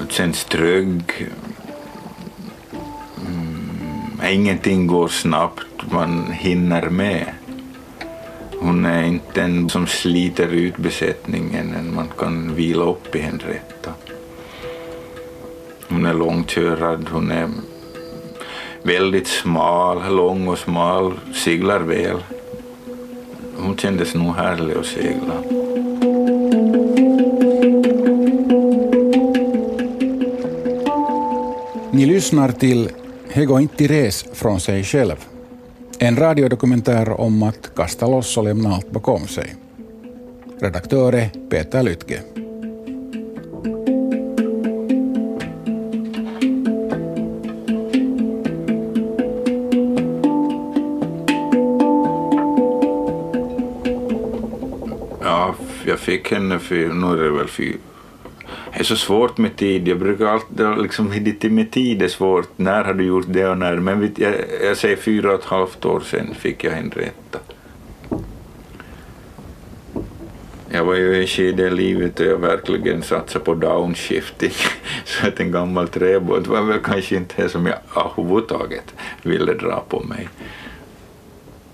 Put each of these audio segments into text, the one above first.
Det känns trygg. Mm, ingenting går snabbt, man hinner med. Hon är inte en som sliter ut besättningen, än man kan vila upp i Henrietta. Hon är långkörad, hon är väldigt smal, lång och smal, seglar väl. Hon kändes nog härlig att segla. Ni lyssnar till Hego inte res från sig själv. En radiodokumentär om att kasta loss och lämna allt bakom sig. Redaktör är Peter Lytke. Fick henne för, nu är det väl för, det är så svårt med tid. Jag brukar alltid liksom, med tid är svårt. När har du gjort det och när? Men vet, jag, jag säger fyra och ett halvt år sedan fick jag henne rätta. Jag var ju i en skede i livet och jag verkligen satsade på downshifting. Så att en gammal träbåt var väl kanske inte det som jag överhuvudtaget ville dra på mig.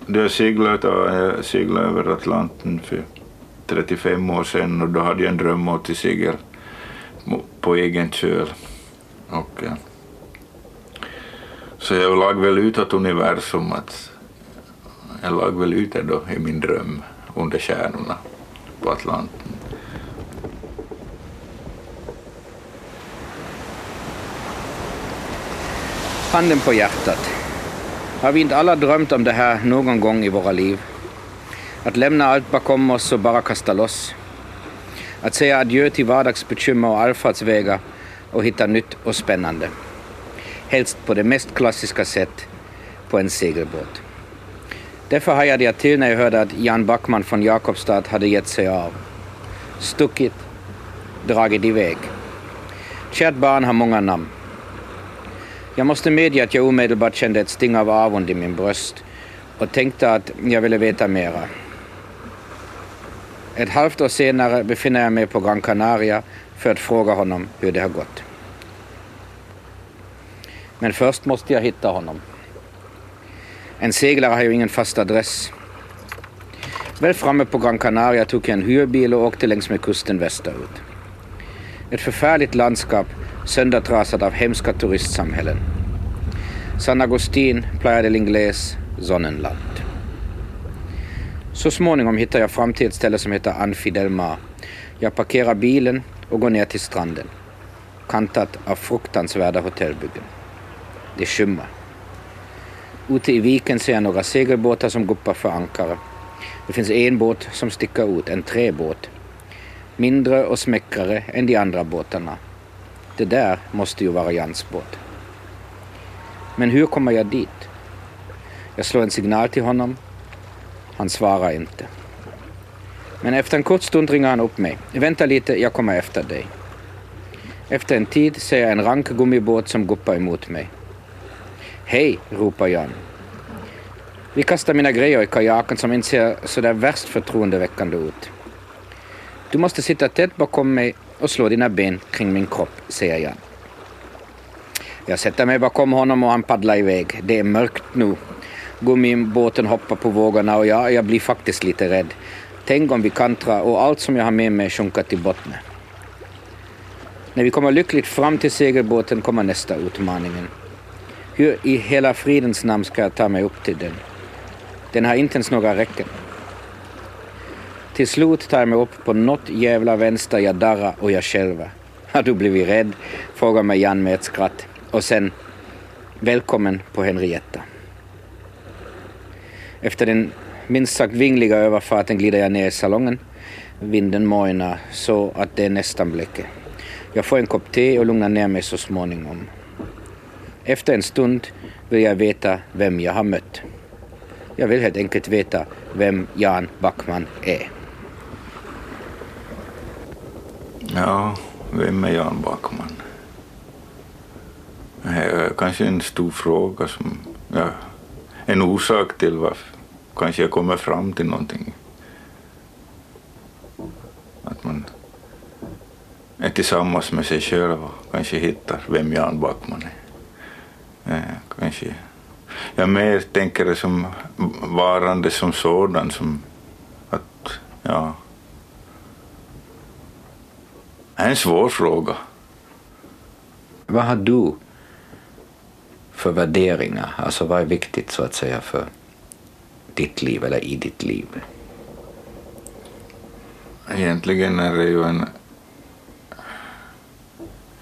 Jag seglade, jag äh, seglade över Atlanten för 35 år sedan och då hade jag en dröm om till segel på egen köl. Och, eh, så jag lag väl ut åt universum att jag lag väl ut det då i min dröm under stjärnorna på Atlanten. Handen på hjärtat. Har vi inte alla drömt om det här någon gång i våra liv? Att lämna allt bakom oss och bara kasta loss. Att säga adjö till vardagsbekymmer och allfartsvägar och hitta nytt och spännande. Helst på det mest klassiska sätt, på en segelbåt. Därför hajade jag till när jag hörde att Jan Backman från Jakobstad hade gett sig av. Stuckit, dragit iväg. Kärt barn har många namn. Jag måste medge att jag omedelbart kände ett sting av avund i min bröst och tänkte att jag ville veta mera. Ett halvt år senare befinner jag mig på Gran Canaria för att fråga honom hur det har gått. Men först måste jag hitta honom. En seglare har ju ingen fast adress. Väl framme på Gran Canaria tog jag en hyrbil och åkte längs med kusten västerut. Ett förfärligt landskap söndertrasat av hemska turistsamhällen. San Agustin, Playa del Ingles, Sonnenland. Så småningom hittar jag fram till ett ställe som heter Anfidelma. Mar. Jag parkerar bilen och går ner till stranden. Kantat av fruktansvärda hotellbyggen. Det skymmer. Ute i viken ser jag några segelbåtar som guppar för ankare. Det finns en båt som sticker ut, en träbåt. Mindre och smäckrare än de andra båtarna. Det där måste ju vara Jans båt. Men hur kommer jag dit? Jag slår en signal till honom. Han svarar inte. Men efter en kort stund ringer han upp mig. Vänta lite, jag kommer efter dig. Efter en tid ser jag en rank gummibåt som guppar emot mig. Hej, ropar Jan. Vi kastar mina grejer i kajaken som inte ser så där värst förtroendeväckande ut. Du måste sitta tätt bakom mig och slå dina ben kring min kropp, säger Jan. Jag sätter mig bakom honom och han paddlar iväg. Det är mörkt nu. Gummibåten hoppar på vågorna och jag, jag blir faktiskt lite rädd. Tänk om vi kantrar och allt som jag har med mig sjunker till botten. När vi kommer lyckligt fram till segelbåten kommer nästa utmaningen. Hur i hela fridens namn ska jag ta mig upp till den? Den har inte ens några räcken. Till slut tar jag mig upp på något jävla vänster, jag darrar och jag skälver. Har du blivit rädd? frågar mig Jan med ett skratt. Och sen, välkommen på Henrietta. Efter den minst sagt vingliga överfarten glider jag ner i salongen. Vinden mojnar så att det är nästan bläcker. Jag får en kopp te och lugnar ner mig så småningom. Efter en stund vill jag veta vem jag har mött. Jag vill helt enkelt veta vem Jan Backman är. Ja, vem är Jan Backman? Det är kanske en stor fråga som jag en orsak till varför kanske jag kommer fram till någonting. Att man är tillsammans med sig själv och kanske hittar vem Jan Backman är. Eh, kanske. Jag mer tänker det som varande som sådan, som att, ja. Det är en svår fråga. Vad har du för värderingar? Alltså vad är viktigt så att säga för ditt liv eller i ditt liv? Egentligen är det ju en...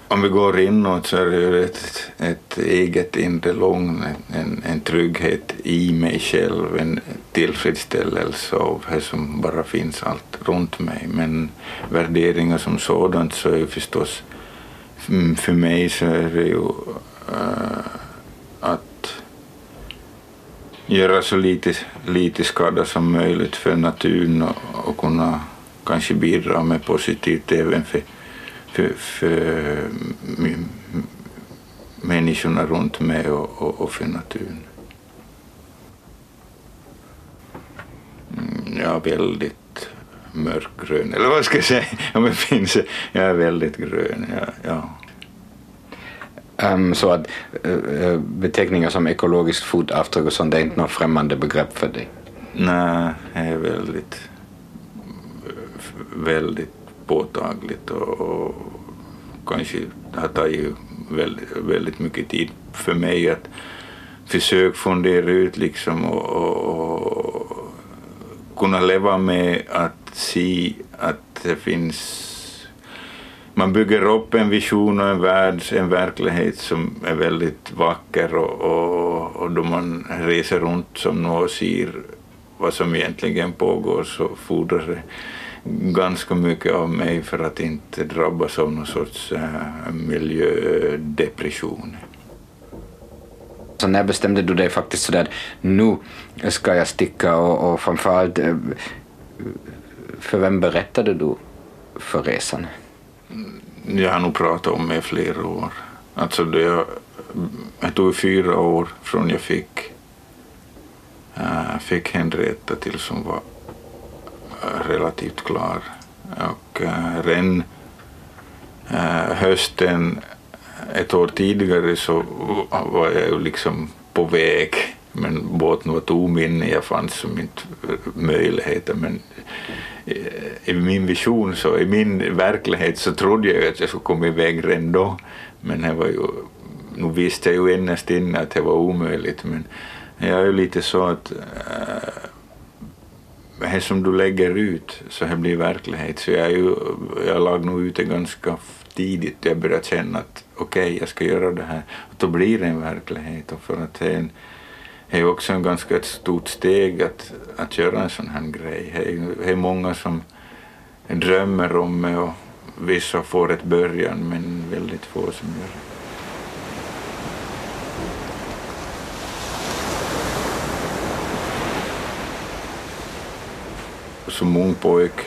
Om vi går inåt så är det ju ett, ett eget inre lugn, en, en trygghet i mig själv, en tillfredsställelse av det som bara finns allt runt mig. Men värderingar som sådant så är ju förstås, mm, för mig så är det ju uh, göra så lite, lite skada som möjligt för naturen och, och kunna kanske bidra med positivt även för, för, för människorna runt mig och, och, och för naturen. Mm, jag är väldigt mörkgrön, eller vad ska jag säga? Om jag finns, jag är väldigt grön. Ja, ja. Um, så att uh, beteckningar som ekologiskt fotavtryck och sånt, det är inte något främmande begrepp för dig? Nej, det är väldigt, väldigt påtagligt och, och kanske har tagit väldigt, väldigt mycket tid för mig att försöka fundera ut liksom och, och, och kunna leva med att se att det finns man bygger upp en vision och en värld, en verklighet som är väldigt vacker och, och, och då man reser runt som nå och ser vad som egentligen pågår så fordrar det ganska mycket av mig för att inte drabbas av någon sorts äh, miljödepression. Så när bestämde du dig faktiskt sådär nu ska jag sticka och, och framförallt eh, för vem berättade du för resan? Jag har nog pratat om det i flera år. Alltså det jag, det tog fyra år från jag fick, äh, fick Henrietta till som var eh, relativt klar. Och äh, redan äh, hösten ett år tidigare så var jag ju liksom på väg men båten var tom inne, jag fanns som inte möjligheter men Eh, i min vision, så i min verklighet så trodde jag att jag skulle komma iväg redan då. Men det var ju, nu visste jag ju innerst inne att det var omöjligt. Men jag är ju lite så att äh, det som du lägger ut så det blir verklighet. Så jag, är ju, jag lag nog ut det ganska tidigt. Jag började känna att okej, okay, jag ska göra det här. Och då blir det en verklighet. Och för att det är en, det är också en ganska ett stort steg att, att göra en sån här grej. Det är, många som drömmer om det och vissa får ett början men väldigt få som gör det. Som ung pojk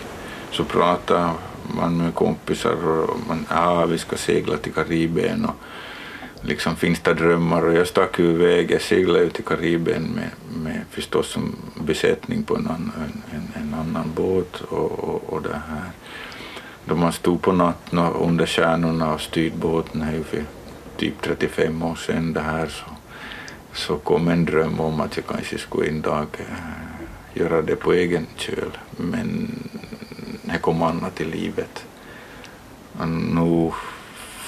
så pratar man med kompisar och man, ah, vi ska segla till Karibien och liksom finns det drömmar och jag stack ju iväg, jag seglade ut till Karibien med, med förstås som besättning på en annan, en, en annan båt och, och, och det här. Då man stod på natten under stjärnorna och styrde båten här för typ 35 år sedan det här så, så kom en dröm om att jag kanske skulle en dag eh, göra det på egen köl men det kom annat i livet. Och nu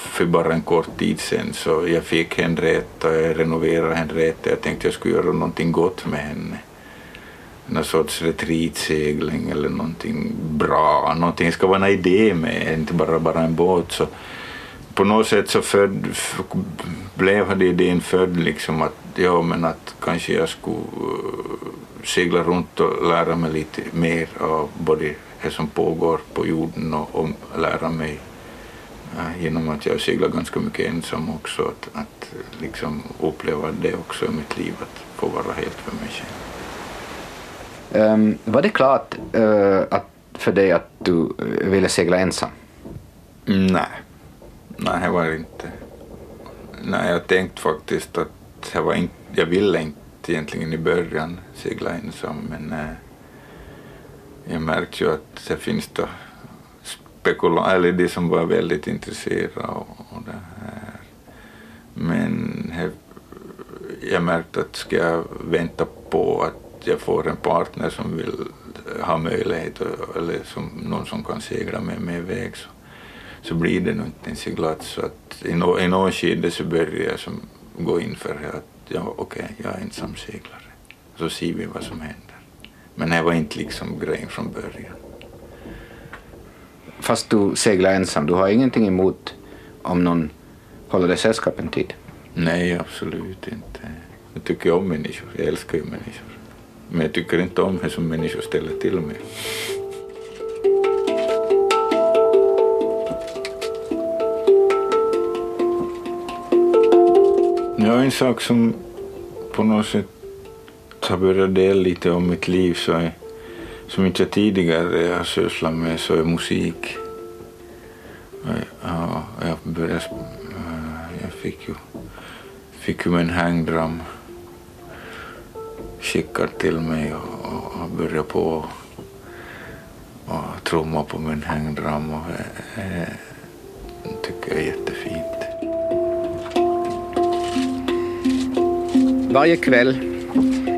för bara en kort tid sedan så jag fick Henrietta, jag renoverade Henrietta, jag tänkte jag skulle göra någonting gott med henne. Någon sorts retreatsegling eller någonting bra, någonting ska vara en idé med, inte bara, bara en båt. Så på något sätt så född, blev det idén född liksom att, ja men att kanske jag skulle eh, segla runt och lära mig lite mer av både det som pågår på jorden och, och lära mig genom att jag seglar ganska mycket ensam också, att, att liksom uppleva det också i mitt liv, att få vara helt för mig själv. Um, var det klart uh, att, för dig att du ville segla ensam? Nej, nej det var inte. Nej, jag tänkte faktiskt att jag, var inte, jag ville inte egentligen i början segla ensam men eh, jag märkte ju att det finns då spekulanter, eller de som var väldigt intresserade och, och det här. Men he, jag märkte att ska jag vänta på att jag får en partner som vill ha möjlighet eller som, någon som kan segla med mig iväg så, så blir det nog inte en seglats. Så att i, no, i någon skede så börjar jag som gå in för att ja, okej, okay, jag är ensam seglare. Så ser vi vad som händer. Men det var inte liksom grejen från början. Fast du seglar ensam, du har ingenting emot om någon håller dig sällskap en tid? Nej, absolut inte. Jag tycker om människor, jag älskar ju människor. Men jag tycker inte om det som människor ställer till med. Ja, en sak som på något sätt har börjat dela lite om mitt liv så är, som inte jag tidigare har sysslat med så är musik. Ja, jag började, eh, jag fick ju, fick ju min hangdram skickad till mig och, och började på och trumma på min hängdram och det tycker jag är jättefint. Varje kväll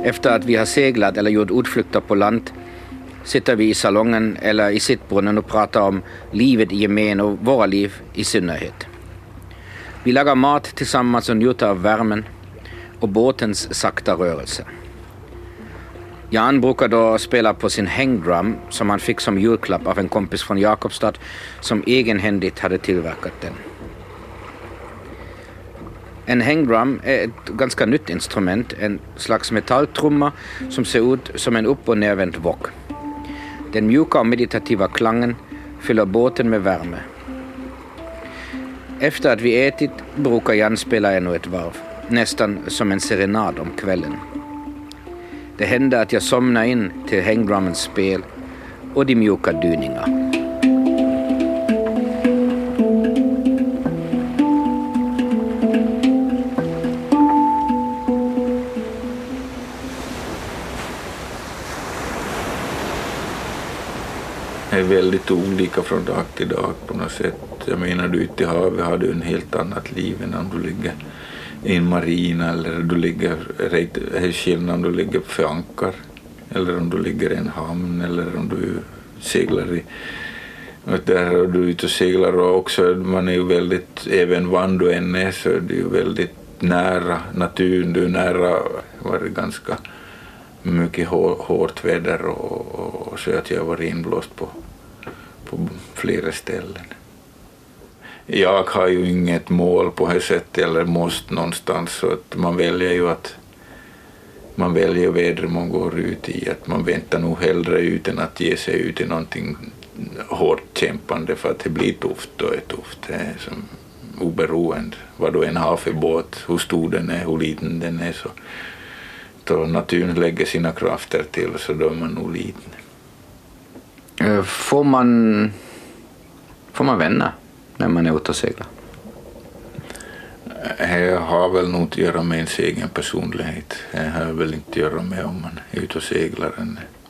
efter att vi har seglat eller gjort utflykter på land sitter vi i salongen eller i sittbrunnen och pratar om livet i gemen och våra liv i synnerhet. Vi lagar mat tillsammans och njuter av värmen och båtens sakta rörelse. Jan brukar då spela på sin hangdrum som han fick som julklapp av en kompis från Jakobstad som egenhändigt hade tillverkat den. En hangdrum är ett ganska nytt instrument, en slags metalltrumma som ser ut som en upp och nervänd wok. Den mjuka och meditativa klangen fyller båten med värme. Efter att vi ätit brukar Jan spela ännu ett varv, nästan som en serenad om kvällen. Det händer att jag somnar in till hangdrummens spel och de mjuka dyningarna. Väldigt olika från dag till dag på något sätt. Jag menar, du ute i havet har du en helt annat liv än om du ligger i en marina eller du ligger, det är skillnad om du ligger för ankar eller om du ligger i en hamn eller om du seglar i där är du ute och seglar och också man är ju väldigt, även var du än är så är du ju väldigt nära naturen, du är nära, var det ganska mycket hårt väder och, och, och, så att jag var inblåst på, på flera ställen. Jag har ju inget mål på det sättet eller måste någonstans så att man väljer ju att man väljer vädret man går ut i, att man väntar nog hellre ut än att ge sig ut i någonting hårt kämpande för att det blir tufft och är tufft. Det är som oberoende vad du än har för båt, hur stor den är, hur liten den är så då naturen lägger sina krafter till så då är man nog liten. Eh, får man, får man vänner när man är ute och seglar? Det har väl nog att göra med ens egen personlighet. Det har väl inte att göra med om man är ute och seglar.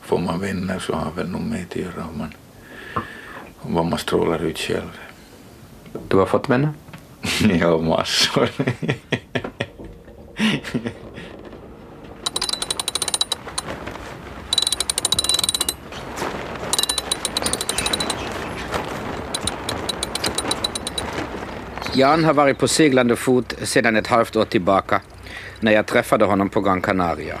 Får man vänner så har väl nog med att göra om man, om vad man strålar ut själv. Du har fått vänner? ja, massor. Jan har varit på seglande fot sedan ett halvt år tillbaka när jag träffade honom på Gran Canaria.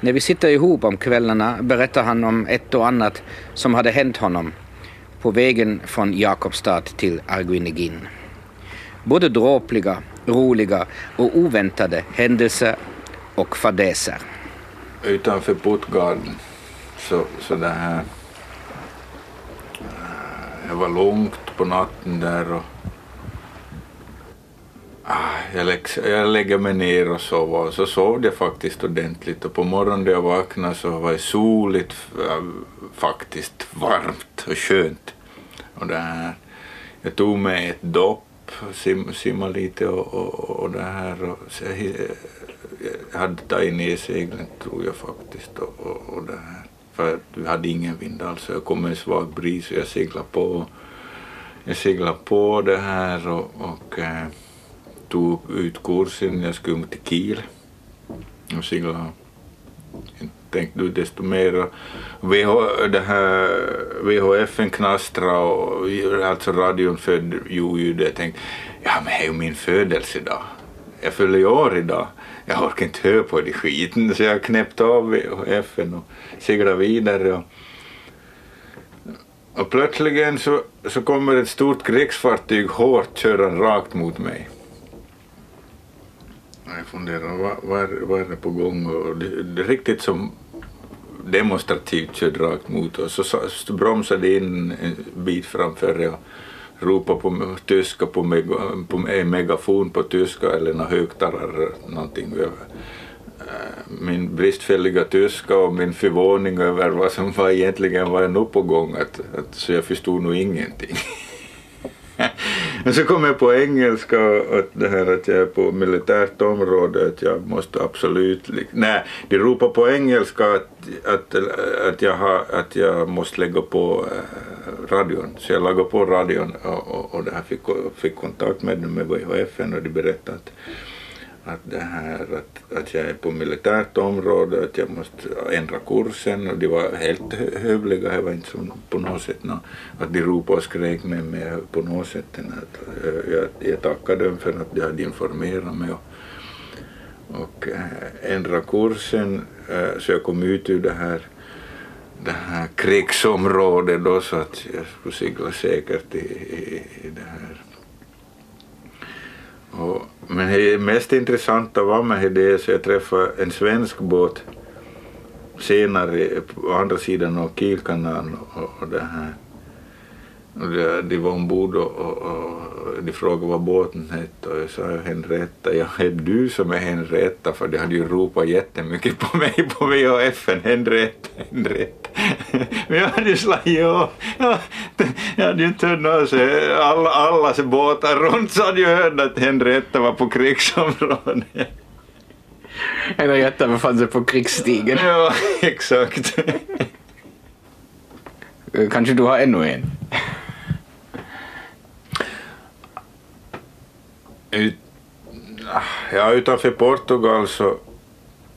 När vi sitter ihop om kvällarna berättar han om ett och annat som hade hänt honom på vägen från Jakobstad till Arguinegin. Både dråpliga, roliga och oväntade händelser och fadäser. Utanför Puttgarden så, så det här... Eh, det var långt på natten där och Ah, jag, jag lägger mig ner och sover och så sov jag faktiskt ordentligt och på morgonen när jag vaknade så var det soligt, eh, faktiskt varmt och skönt. Och det här, jag tog mig ett dopp sim, simma lite och, och, och det här. Och, jag, jag hade tagit ner seglen tror jag faktiskt och, och, och det här. För vi hade ingen vind alls. Jag kom med en svag bris och jag seglade på. Jag seglade på det här och, och eh, tog ut kursen. Jag skulle till Kiel och segla, tänkte du desto mer VH, det här VHF knastra och alltså radion född ljudet. Jag tänkte, ja men det är ju min födelsedag. Jag fyller ju år idag. Jag orkar inte höra på det skiten så jag knäppte av VHF och seglade vidare. Och, och plötsligen så, så kommer ett stort krigsfartyg hårt körande rakt mot mig. Jag funderar, vad, vad, vad är det på gång? Och det, det är riktigt som demonstrativt körde rakt mot oss. Så, så bromsade in en bit framför jag ropade på tyska på, meg, på en megafon på tyska eller någon högtalare någonting. Eh, min bristfälliga tyska och min förvåning över vad som var egentligen var nu på gång att, att, så jag förstod nog ingenting. Men så kom jag på engelska att det här att jag är på militärt område att jag måste absolut, nej, de ropar på engelska att, att, att, jag, har, att jag måste lägga på eh, radion. Så jag lagade på radion och, och, och det här fick, fick kontakt med dem med VHF och de berättade att att, det här, att, att jag är på militärt område, att jag måste ändra kursen. Och de var helt hövliga, det var inte som på något sätt no, att de ropade och skrek med mig på något sätt. Att, eh, jag, jag tackade dem för att de hade informerat mig. Och, och äh, ändra kursen äh, så jag kom ut ur det här det här krigsområdet då så att jag skulle segla säkert i, i, i det här och, men det mest intressanta var med det så jag träffade en svensk båt senare på andra sidan av Kielkanalen och, och det här. De, var ombord och, och, och de frågade vad båten hette och jag sa Henrietta. Ja, är du som är Henrietta? För de hade ju ropat jättemycket på mig på VHF. Henrietta, Henrietta. Men jag hade ju slagit av. Jag hade ju inte hört något. Alla, allas båtar runt så hade ju hört att Henrietta var på krigsområdet. Henrietta befann sig på krigsstigen. Ja, exakt. Kanske du har ännu en? Ut, ah, ja, utanför Portugal så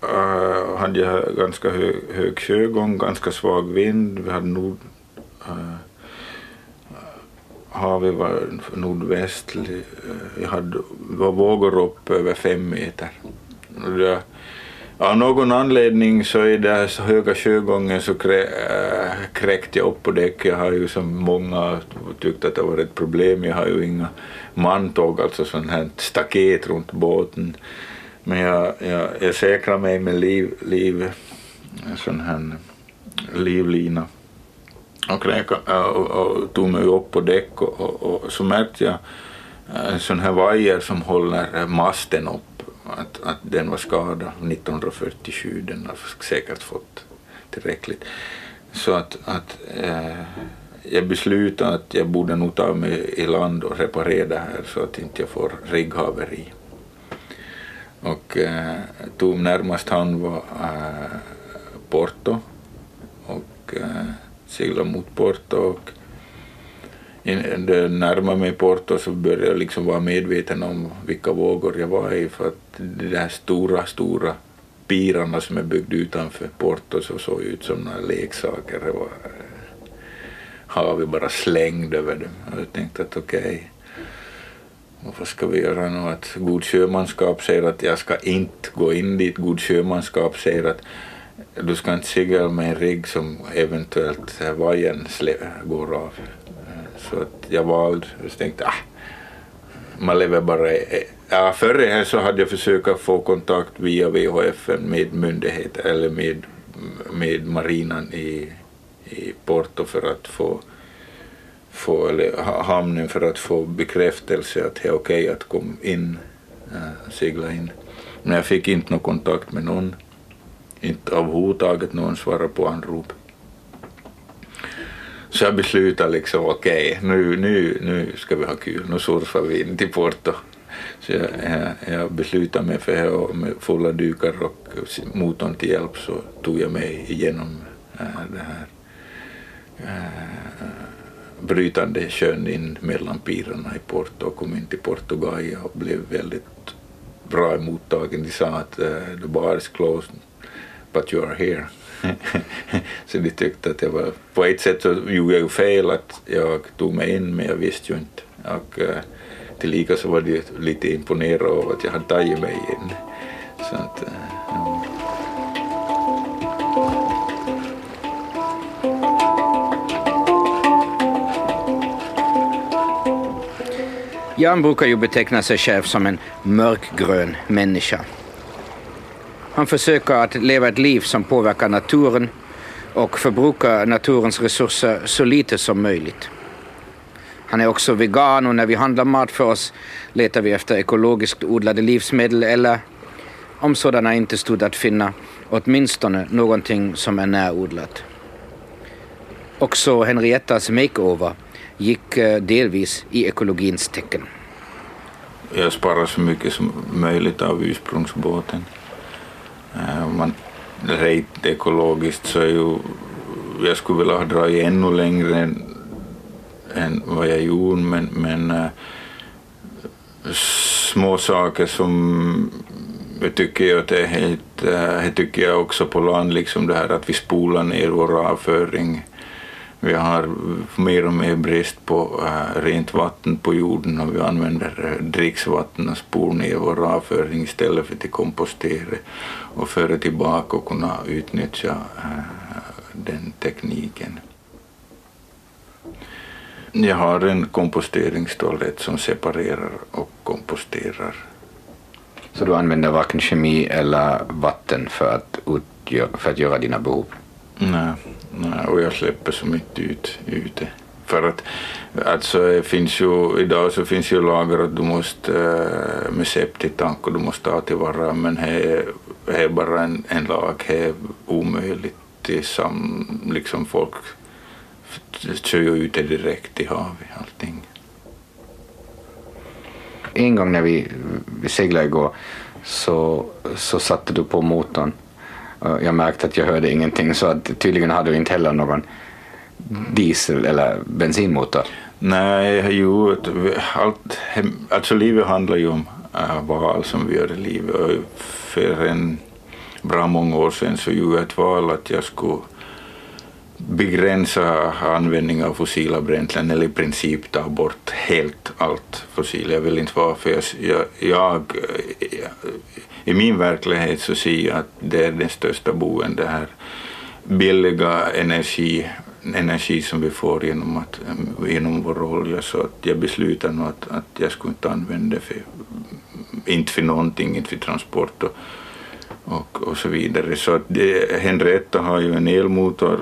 uh, hade jag ganska hög, hög sjögång, ganska svag vind. Vi hade nord... Uh, havet var nordvästlig. Uh, jag hade, var vågor upp över fem meter. Det, av någon anledning så i den här höga sjögången så krä, äh, kräkte jag upp på däck. Jag har ju som många tyckt att det var ett problem. Jag har ju inga mantåg, alltså sån här staket runt båten. Men jag, jag, jag säkrade mig med liv, liv, sån här livlina och, kräka, och, och tog mig upp på däck och, och, och så märkte jag en sån här vajer som håller masten upp att, att den var skadad 1947, den har säkert fått tillräckligt. Så att, att eh, jag beslutade att jag borde nog ta mig i land och reparera det här så att inte jag får rigghaveri. Och eh, tog närmast hand var eh, Porto och eh, seglade mot Porto och närmare mig Porto så började jag liksom vara medveten om vilka vågor jag var i för att de där stora, stora pirarna som är byggda utanför Porto så såg ut som några leksaker. Det var, eh, havet bara slängd över dem. Och jag tänkte att okej, okay, vad ska vi göra nu? Att god sjömanskap säger att jag ska inte gå in dit. God sjömanskap säger att du ska inte segla med en rigg som eventuellt vajern går av. Så att jag valde, jag tänkte ah, man lever bara Ja, förr här så hade jag försökt få kontakt via VHF med myndigheter eller med, med marinan i, i Porto för att få, få eller hamnen för att få bekräftelse att det är okej okay att komma in, äh, segla in. Men jag fick inte någon kontakt med någon, inte överhuvudtaget någon svarade på anrop. Så jag beslutade liksom, okej, okay, nu, nu, nu ska vi ha kul, nu surfar vi in till Porto. Så jag, jag, jag beslutade mig för att med fulla dykar och motorn till hjälp så tog jag mig igenom äh, det här brytande sjön in mellan pirarna i Porto och kom in till Portugal och blev väldigt bra mottagen. De sa att uh, the bar is closed but you are here. så de tyckte att jag var, på ett sätt så gjorde jag ju fel att jag tog mig in men jag visste ju inte. Och uh, tillika så var de lite imponerade av att jag hade tagit mig in. Så att, uh, Jan brukar ju beteckna sig själv som en mörkgrön människa. Han försöker att leva ett liv som påverkar naturen och förbrukar naturens resurser så lite som möjligt. Han är också vegan och när vi handlar mat för oss letar vi efter ekologiskt odlade livsmedel eller, om sådana inte stod att finna, åtminstone någonting som är närodlat. Också Henriettas makeover gick eh, delvis i ekologins tecken. Jag sparar så mycket som möjligt av ursprungsbåten. Eh, om man rejt ekologiskt så är ju, jag skulle vilja ha dragit ännu längre än, än vad jag gjorde men, men eh, små saker som jag tycker att det är helt, det tycker jag också på land, liksom det här att vi spolar ner vår avföring vi har mer och mer brist på äh, rent vatten på jorden och vi använder äh, dricksvatten och spor ner vår avföring istället för till kompostera och föra tillbaka och kunna utnyttja äh, den tekniken. Jag har en komposteringstoalett som separerar och komposterar. Så du använder varken kemi eller vatten för att, utgöra, för att göra dina behov? Nej. Nej, och jag släpper som inte ut ute. För att alltså, det finns ju, idag så finns ju lagar att du måste äh, med septitank och du måste ta tillvara men det är bara en, en lag, det är omöjligt. Sam, liksom folk kör ju ut det direkt i havet allting. En gång när vi, vi seglade igår så, så satte du på motorn Eh, jag märkte att jag hörde ingenting så att tydligen hade du inte heller någon diesel eller bensinmotor. Nej, jo, allt, alltså livet handlar ju om eh, val som vi gör i livet. För en bra många år sedan så gjorde jag ett val att jag skulle begränsa användning av fossila bränslen eller i princip ta bort helt allt fossilt. Jag vill inte vara för jag, jag, i min verklighet så ser jag att det är den största boven det här billiga energi, energi som vi får genom, att, genom vår olja så att jag beslutar nog att, att jag skulle inte använda det för, inte för någonting, inte för transport och, och, och så vidare. Så att det, Henrietta har ju en elmotor.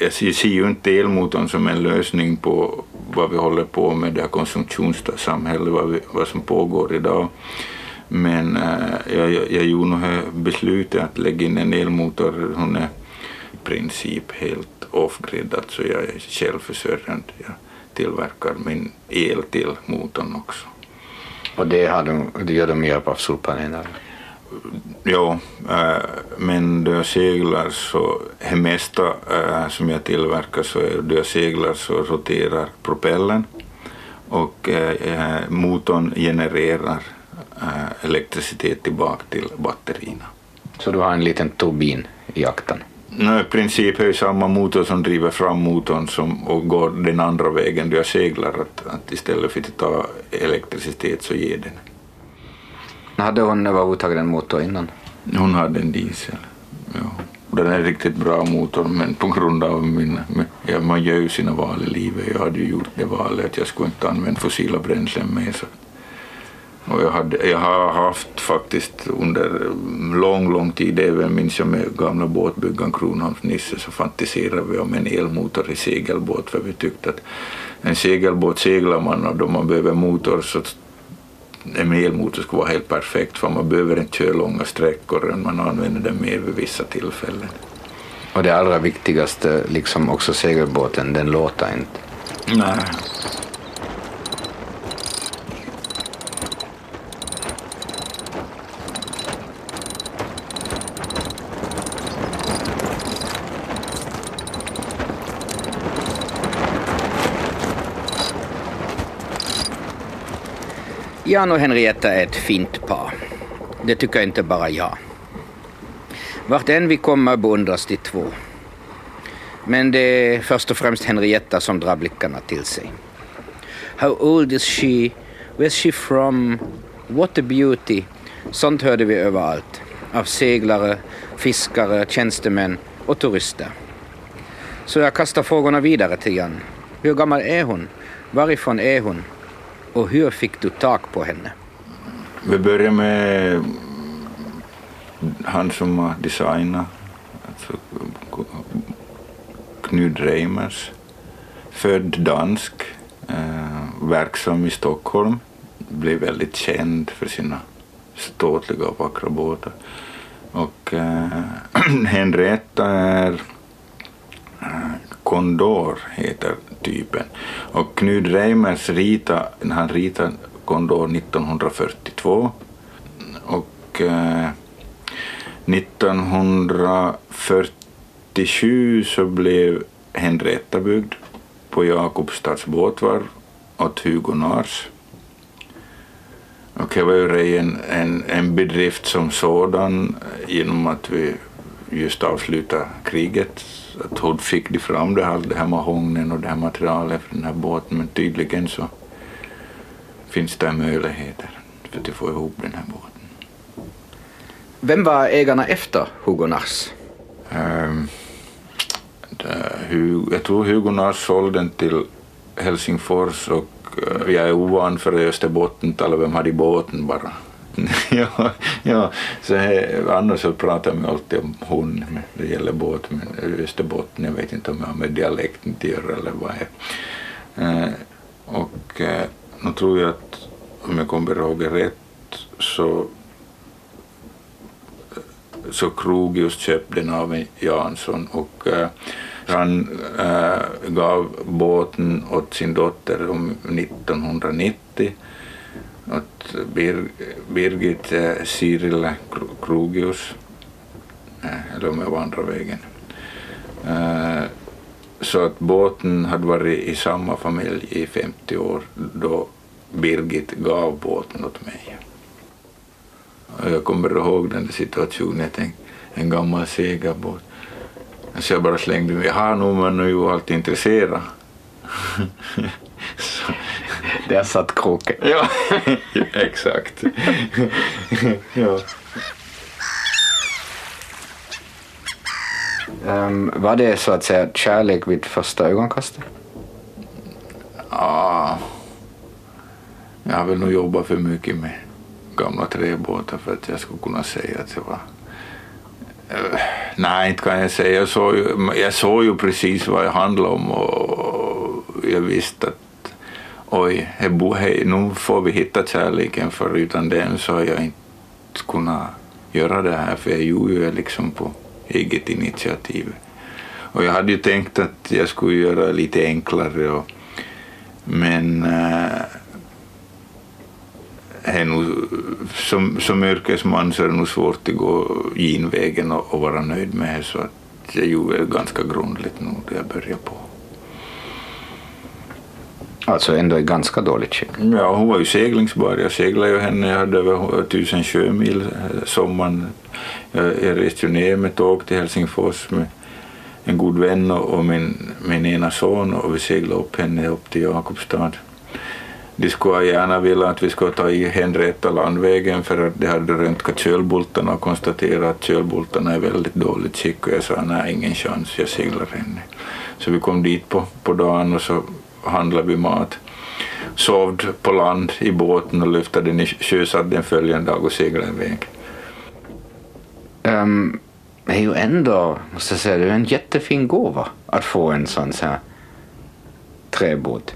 Jag ser ju inte elmotorn som en lösning på vad vi håller på med, det här konsumtionssamhället, vad, vi, vad som pågår idag. Men äh, jag, jag, jag gjorde nog beslutet att lägga in en elmotor. Hon är i princip helt off-grid, alltså jag är självförsörjande. Jag tillverkar min el till motorn också. Och det, har de, det gör de med hjälp av solpaneler? Ja, äh, men då jag seglar så, det mesta äh, som jag tillverkar så är då jag seglar så roterar propellen och äh, motorn genererar äh, elektricitet tillbaka till batterierna. Så du har en liten turbin i akten? No, I princip är det samma motor som driver fram motorn som, och går den andra vägen då jag seglar. Att, att istället för att ta elektricitet så ger den. Hade hon överhuvudtaget en motor innan? Hon hade en diesel. Ja. Den är en riktigt bra motor men på grund av min, ja, man gör ju sina val i livet. Jag hade ju gjort det valet att jag skulle inte använda fossila bränslen mer. Så och jag, hade, jag har haft faktiskt under lång, lång tid, även minns jag med gamla båtbyggaren Kronholms Nisse, så fantiserade vi om en elmotor i segelbåt för vi tyckte att en segelbåt seglar man och då man behöver motor så en elmotor skulle vara helt perfekt för man behöver inte köra långa sträckor man använder den mer vid vissa tillfällen. Och det allra viktigaste, liksom också segelbåten, den låter inte. Nej. Jan och Henrietta är ett fint par. Det tycker inte bara jag. Vart än vi kommer beundras de två. Men det är först och främst Henrietta som drar blickarna till sig. How old is she? Where's she from? What a beauty? Sånt hörde vi överallt. Av seglare, fiskare, tjänstemän och turister. Så jag kastar frågorna vidare till Jan. Hur gammal är hon? Varifrån är hon? Och hur fick du tag på henne? Vi började med han som har designat, alltså Knud Reimers. Född dansk, eh, verksam i Stockholm. Blev väldigt känd för sina ståtliga och vackra båtar. Och eh, Henrietta är eh, Condor heter typen. Och Knud Reimers rita, han ritade kondor 1942. Och eh, 1947 så blev Henrietta byggd på Jakobstads båtvarv åt Hugo Nars. Och det var ju en, en, en bedrift som sådan genom att vi just avslutade kriget. Att hon fick de fram det här, det här mahognen och det här materialet för den här båten men tydligen så finns det möjligheter för att få ihop den här båten. Vem var ägarna efter Hugo Nars? Um, jag tror Hugo Nars sålde den till Helsingfors och uh, jag är ovan för Österbotten, vem hade båten bara. ja, ja, så här, annars så pratar man alltid om hon, men det gäller båt, men Österbotten, jag vet inte om jag har med dialekten att göra eller vad det är. Eh, och eh, nu tror jag att om jag kommer ihåg rätt så eh, så Krogius köpte den av Jansson och eh, han eh, gav båten åt sin dotter om 1990 åt Bir Birgit eh, uh, Cyril Krogius eller om jag var andra vägen. Eh, så att båten hade varit i samma familj i 50 år då Birgit gav båten åt mig. Och jag kommer ihåg den situationen, jag tänkte en gammal segelbåt. Så jag bara slängde mig, jaha, nu man är ju alltid intresserad. Där satt kroken. Ja, exakt. ja. Um, var det så att säga kärlek vid första ögonkastet? Ja, jag har väl nog jobbat för mycket med gamla träbåtar för att jag skulle kunna säga att det var uh, Nej, inte kan jag säga. Jag såg, ju, jag såg ju precis vad det handlade om och jag visste att oj, hej, hej, nu får vi hitta kärleken för utan den så har jag inte kunnat göra det här för jag gjorde ju liksom på eget initiativ. Och jag hade ju tänkt att jag skulle göra det lite enklare och, men äh, är nog, som, som yrkesman så är det nog svårt att gå genvägen och, och vara nöjd med det så att jag gjorde det ganska grundligt nog när jag började på. Alltså ändå i ganska dåligt skick? Ja, hon var ju seglingsbar. Jag seglade ju henne, jag hade över tusen sjömil eh, sommaren. Jag, jag reste ju ner med tåg till Helsingfors med en god vän och min, min ena son och vi seglade upp henne upp till Jakobstad de skulle gärna vilja att vi skulle ta i Henrietta landvägen för att de hade röntgat kölbultarna och konstaterat att kölbultarna är väldigt dåligt skick och jag sa nej, ingen chans, jag seglar henne. Så vi kom dit på, på dagen och så handlade vi mat. Sovde på land i båten och lyftade den i sjösatt den följande dag och seglade iväg. Um, det är ju ändå, måste jag säga, det är en jättefin gåva att få en sån här träbåt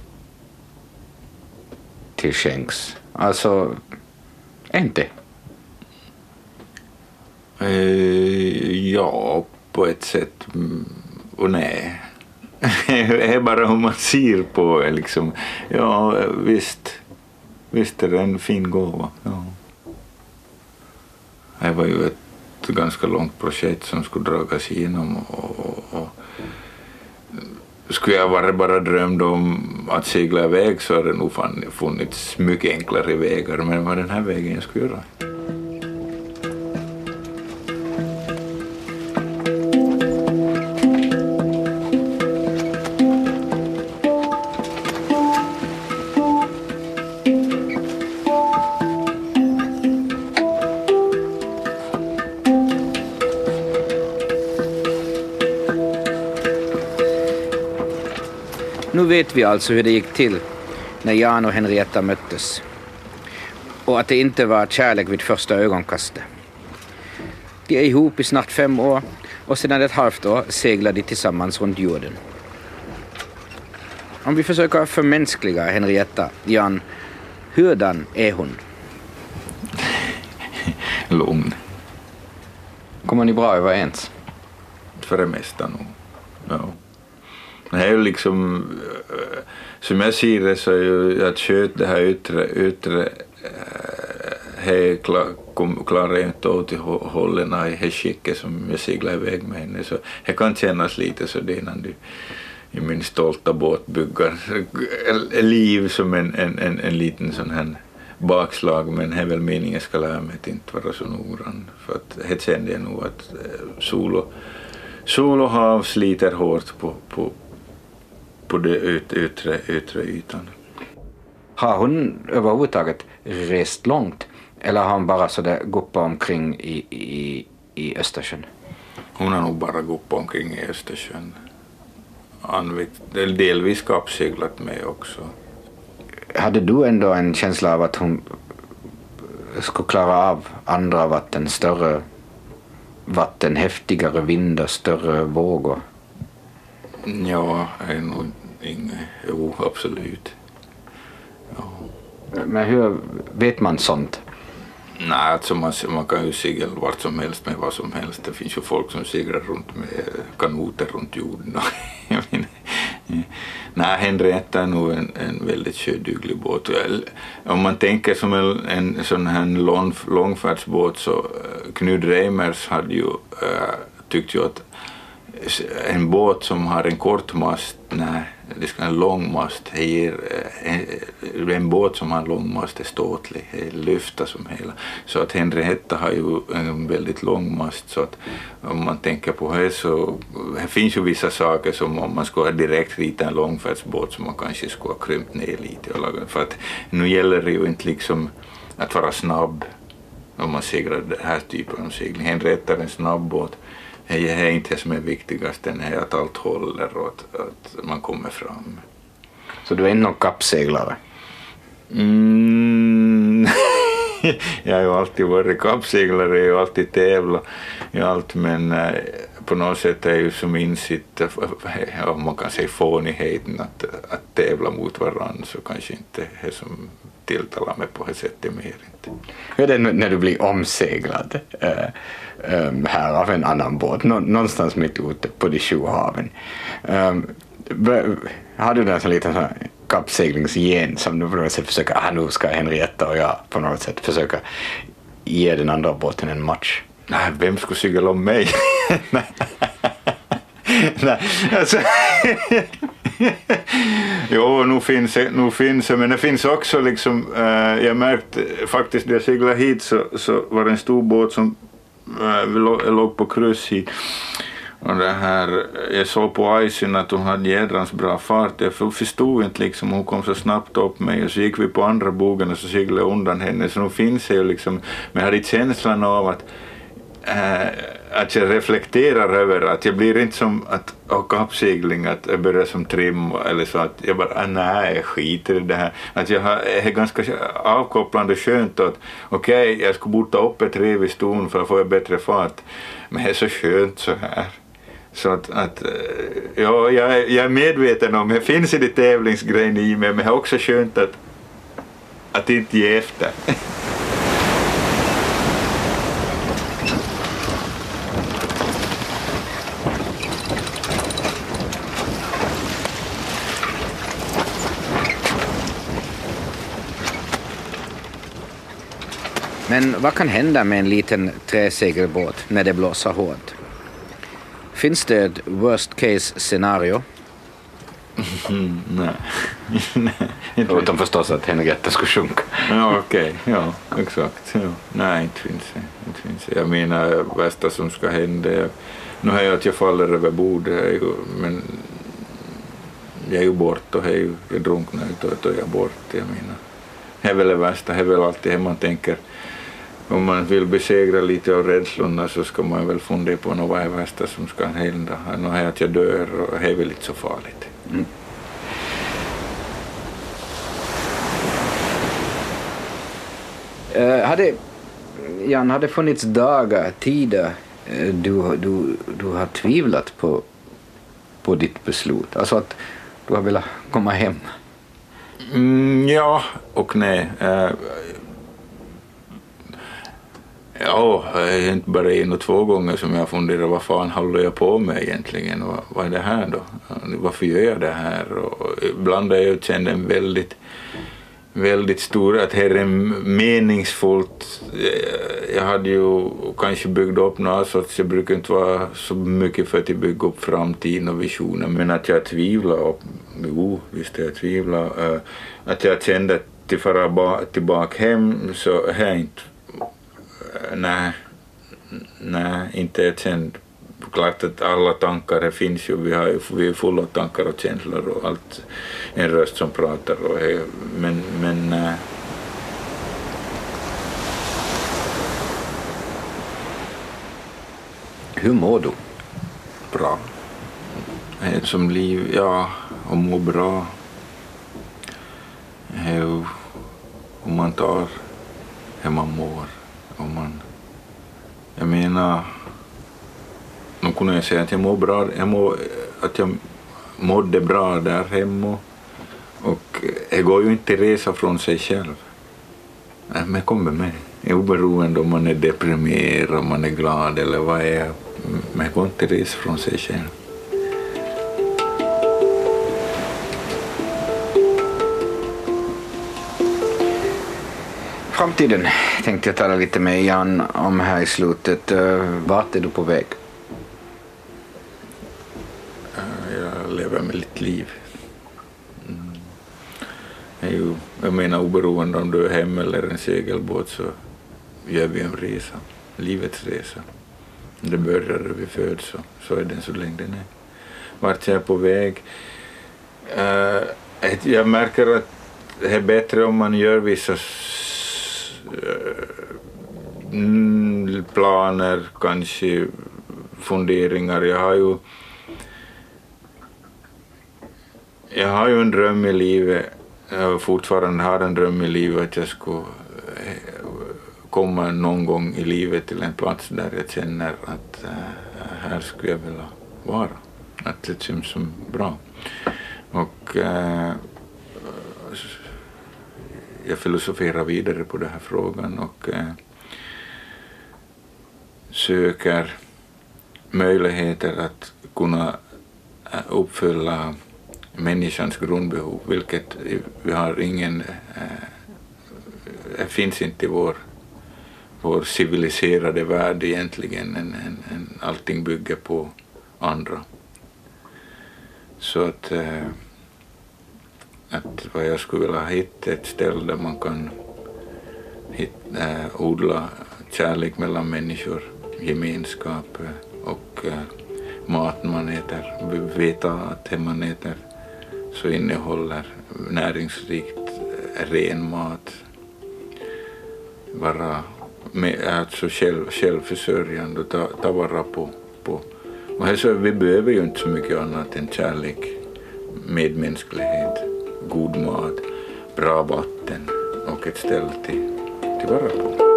till skänks. Alltså, inte? Eh, ja, på ett sätt. Mm, och nej det är bara hur man ser på det. Liksom. Ja, visst. Visst är det en fin gåva. Ja. Det var ju ett ganska långt projekt som skulle dragas igenom. Och, och, och, skulle jag bara, bara drömde om att segla iväg så hade det nog funnits mycket enklare vägar men vad den här vägen jag skulle göra. Vet vi alltså hur det gick till när Jan och Henrietta möttes. Och att det inte var kärlek vid första ögonkastet. De är ihop i snart fem år och sedan ett halvt år seglar de tillsammans runt jorden. Om vi försöker förmänskliga Henrietta, Jan, hurdan är hon? Lugn. Kommer ni bra överens? För det mesta nog. Ja. Det är ju liksom, som jag ser det så är ju att sköta det här yttre, yttre eh, he klarar jag inte åt i hållen i det skicket som jag seglar iväg med henne. Så det kan kännas lite så det innan du i min stolta båt bygger liv som en, en, en, en liten sån här bakslag men det är väl meningen jag ska lära mig att inte vara så noggrann för att det kände jag nog att eh, sol och, sol och hav sliter hårt på, på, på den yt, yttre, yttre ytan. Har hon överhuvudtaget rest långt eller har hon bara sådär guppat omkring i, i, i Östersjön? Hon har nog bara guppat omkring i Östersjön. Anvikt, delvis kappseglat med också. Hade du ändå en känsla av att hon skulle klara av andra vatten, större vatten, häftigare vindar, större vågor? Ja, är nog inget. Jo, absolut. Ja. Men hur vet man sånt? Nej, alltså man, man kan ju segla vart som helst med vad som helst. Det finns ju folk som seglar runt med kanoter runt jorden. Nej, Henrietta är nog en, en väldigt sjöduglig båt. Om man tänker som en, en sån här lång, långfärdsbåt så uh, Knud Reimers hade ju, uh, tyckte ju att en båt som har en kort mast, nej, det ska en lång mast. Ger, eh, en, eh, en båt som har en lång mast är ståtlig, det lyfta som hela. Så att Henrietta har ju en väldigt lång mast så att om man tänker på det så det finns ju vissa saker som om man skulle direkt rita en långfärdsbåt som man kanske skulle ha krympt ner lite och lagat. För att nu gäller det ju inte liksom att vara snabb om man seglar den här typen av segling. Henrietta är en snabb båt det är inte det som är viktigast, det är att allt håller och att, att man kommer fram. Så du är inte någon kappseglare? Mm. jag har ju alltid varit kappseglare, jag har alltid tävlat i allt men äh, på något sätt är ju som insikt, om man kan säga fånigheten att, att tävla mot varandra så kanske inte är som tilltalar mig på det sättet mer inte. Hur är det när du blir omseglad äh, äh, här av en annan båt, Nå någonstans mitt ute på de sju haven? Äh, har du en liten sån kappseglingsgen som du på något sätt försöker, ah, nu ska Henrietta och jag på något sätt försöka ge den andra båten en match? Nej, vem skulle segla om mig? Nej, alltså. jo, nu finns, det, nu finns det, men det finns också liksom, eh, jag märkte faktiskt när jag seglade hit så, så var det en stor båt som eh, låg på kryss hit. Och det här, jag såg på Icyn att hon hade jädrans bra fart. Jag förstod inte liksom, hon kom så snabbt upp mig och så gick vi på andra bogen och så seglade jag undan henne. Så nu finns det ju liksom, men jag hade känslan av att äh, att jag reflekterar över att jag blir inte som att och kappsegling att jag börjar som trim eller så att jag bara ah, nej jag skiter i det här. Att jag, har, är ganska avkopplande och skönt att okej okay, jag skulle borde ta upp ett rev i ston för att få bättre fart men det är så skönt så här. Så att, att eh, ja, jag, jag är medveten om, det finns i det tävlingsgrejen i mig men det är också skönt att, att inte ge efter. Men vad kan hända med en liten träsegelbåt när det blåser hårt? Finns det ett worst case scenario? Mm, nej. Utom förstås att Henrietta skulle sjunka. Ja, okej. Ja, exakt. Ja. Nej, inte finns det. Inte finns det. Jag menar, värsta som ska hända är- Nu är ju att jag faller över bord, men jag är ju bort och jag, jag drunknar ju då, då är jag bort. Jag menar. Det är väl det värsta, det är väl alltid det man tänker. Om man vill besegra lite av rädslorna så ska man väl fundera på nå, vad är det värsta som ska hända. Nå är att jag dör och det är väl inte så farligt. Eh, hade, Jan, har det funnits dagar, tider eh, du, du, du har tvivlat på, på ditt beslut? Alltså att du har velat komma hem? Mm, ja och nej. Eh, ja, det är inte bara en och två gånger som jag funderar vad fan håller jag på med egentligen? Vad, vad är det här då? Varför gör jag det här? Och ibland har jag känt en väldigt väldigt stor, att det är meningsfullt. Jag hade ju kanske byggt upp något sorts, jag brukar inte vara så mycket för att bygga upp framtiden och visioner, men att jag tvivlar, och, jo visst jag tvivlar, att jag kände att till fara tillbaka hem så har jag inte, nej, nej, inte jag känd klart att alla tankar finns ju, vi, har ju, vi är fulla av tankar och känslor och allt, en röst som pratar och det- men, men eh, Hur mår du? bra. Är som liv, ja, och må bra. Ju om man tar hur man mår. Om man, jag menar, nu kunde jag säga att jag mår bra, jag mår, att jag mådde bra där hemma. Och det går ju inte att resa från sig själv. Men kommer med. Oberoende om man är deprimerad, om man är glad eller vad är. Men det går inte att resa från sig själv. Framtiden tänkte jag tala lite med Jan om här i slutet. Eh, vart är du på väg? Eh, jag lever mitt liv. Mm. Ju, jag menar oberoende om du är hem eller en segelbåt så gör vi en resa. Livets resa. Det börjar när vi föds och så är den så länge den är. Vart jag är på väg? Eh, jag märker att det är bättre om man gör vissa Mm, planer, kanske funderingar. Jag har ju jag har ju en dröm i livet, jag fortfarande har en dröm i livet att jag skulle eh, komma någon gång i livet till en plats där jag känner att eh, här skulle jag vilja vara. Att det känns som bra. Och eh, jag filosoferar vidare på den här frågan och eh, söker möjligheter att kunna eh, uppfylla människans grundbehov, vilket vi har ingen, eh, det finns inte i vår, vår civiliserade värld egentligen. En, en, en, allting bygger på andra. Så att, eh, att vad jag skulle vilja hitta ett ställe där man kan hitta, äh, odla kärlek mellan människor, gemenskap eh, och äh, mat man äter. Veta att det man äter så innehåller näringsrikt ren mat. Vara med, alltså själv, självförsörjande och ta, ta vara på. på. Och här så, vi behöver ju inte så mycket annat än kärlek, medmänsklighet, god mat, bra vatten och ett ställe till, till vara på.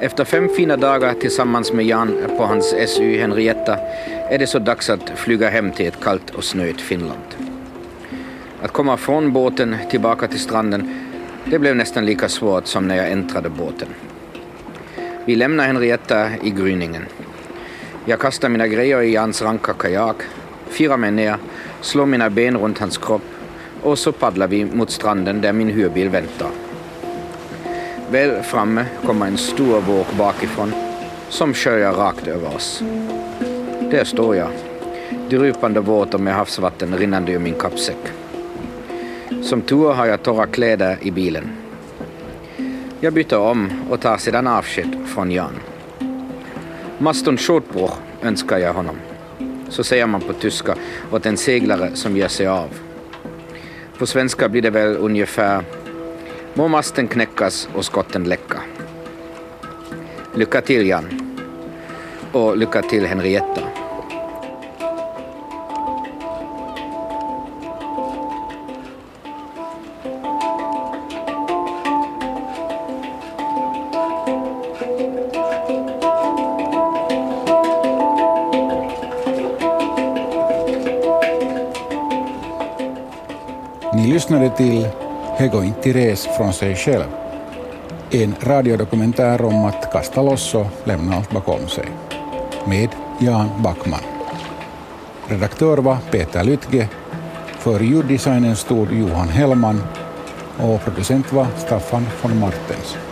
Efter fem fina dagar tillsammans med Jan på hans SY Henrietta är det så dags att flyga hem till ett kallt och snöigt Finland. Att komma från båten tillbaka till stranden, det blev nästan lika svårt som när jag äntrade båten. Vi lämnar Henrietta i gryningen. Jag kastar mina grejer i Jans ranka kajak, firar mig ner, slår mina ben runt hans kropp och så paddlar vi mot stranden där min hyrbil väntar. Väl framme kommer en stor våg bakifrån som sköljer rakt över oss. Där står jag, drypande våt och med havsvatten rinnande ur min kappsäck. Som tur har jag torra kläder i bilen. Jag byter om och tar sedan avsked från Jan. Maston Shortbroch önskar jag honom. Så säger man på tyska åt en seglare som ger sig av. På svenska blir det väl ungefär Må masten knäckas och skotten läcka. Lycka till Jan. Och lycka till Henrietta. Lyssnade till He går inte res från sig själv. En radiodokumentär om att kasta loss och lämna allt bakom sig. Med Jan Backman. Redaktör var Peter Lytge. För ljuddesignen stod Johan Hellman och producent var Staffan von Martens.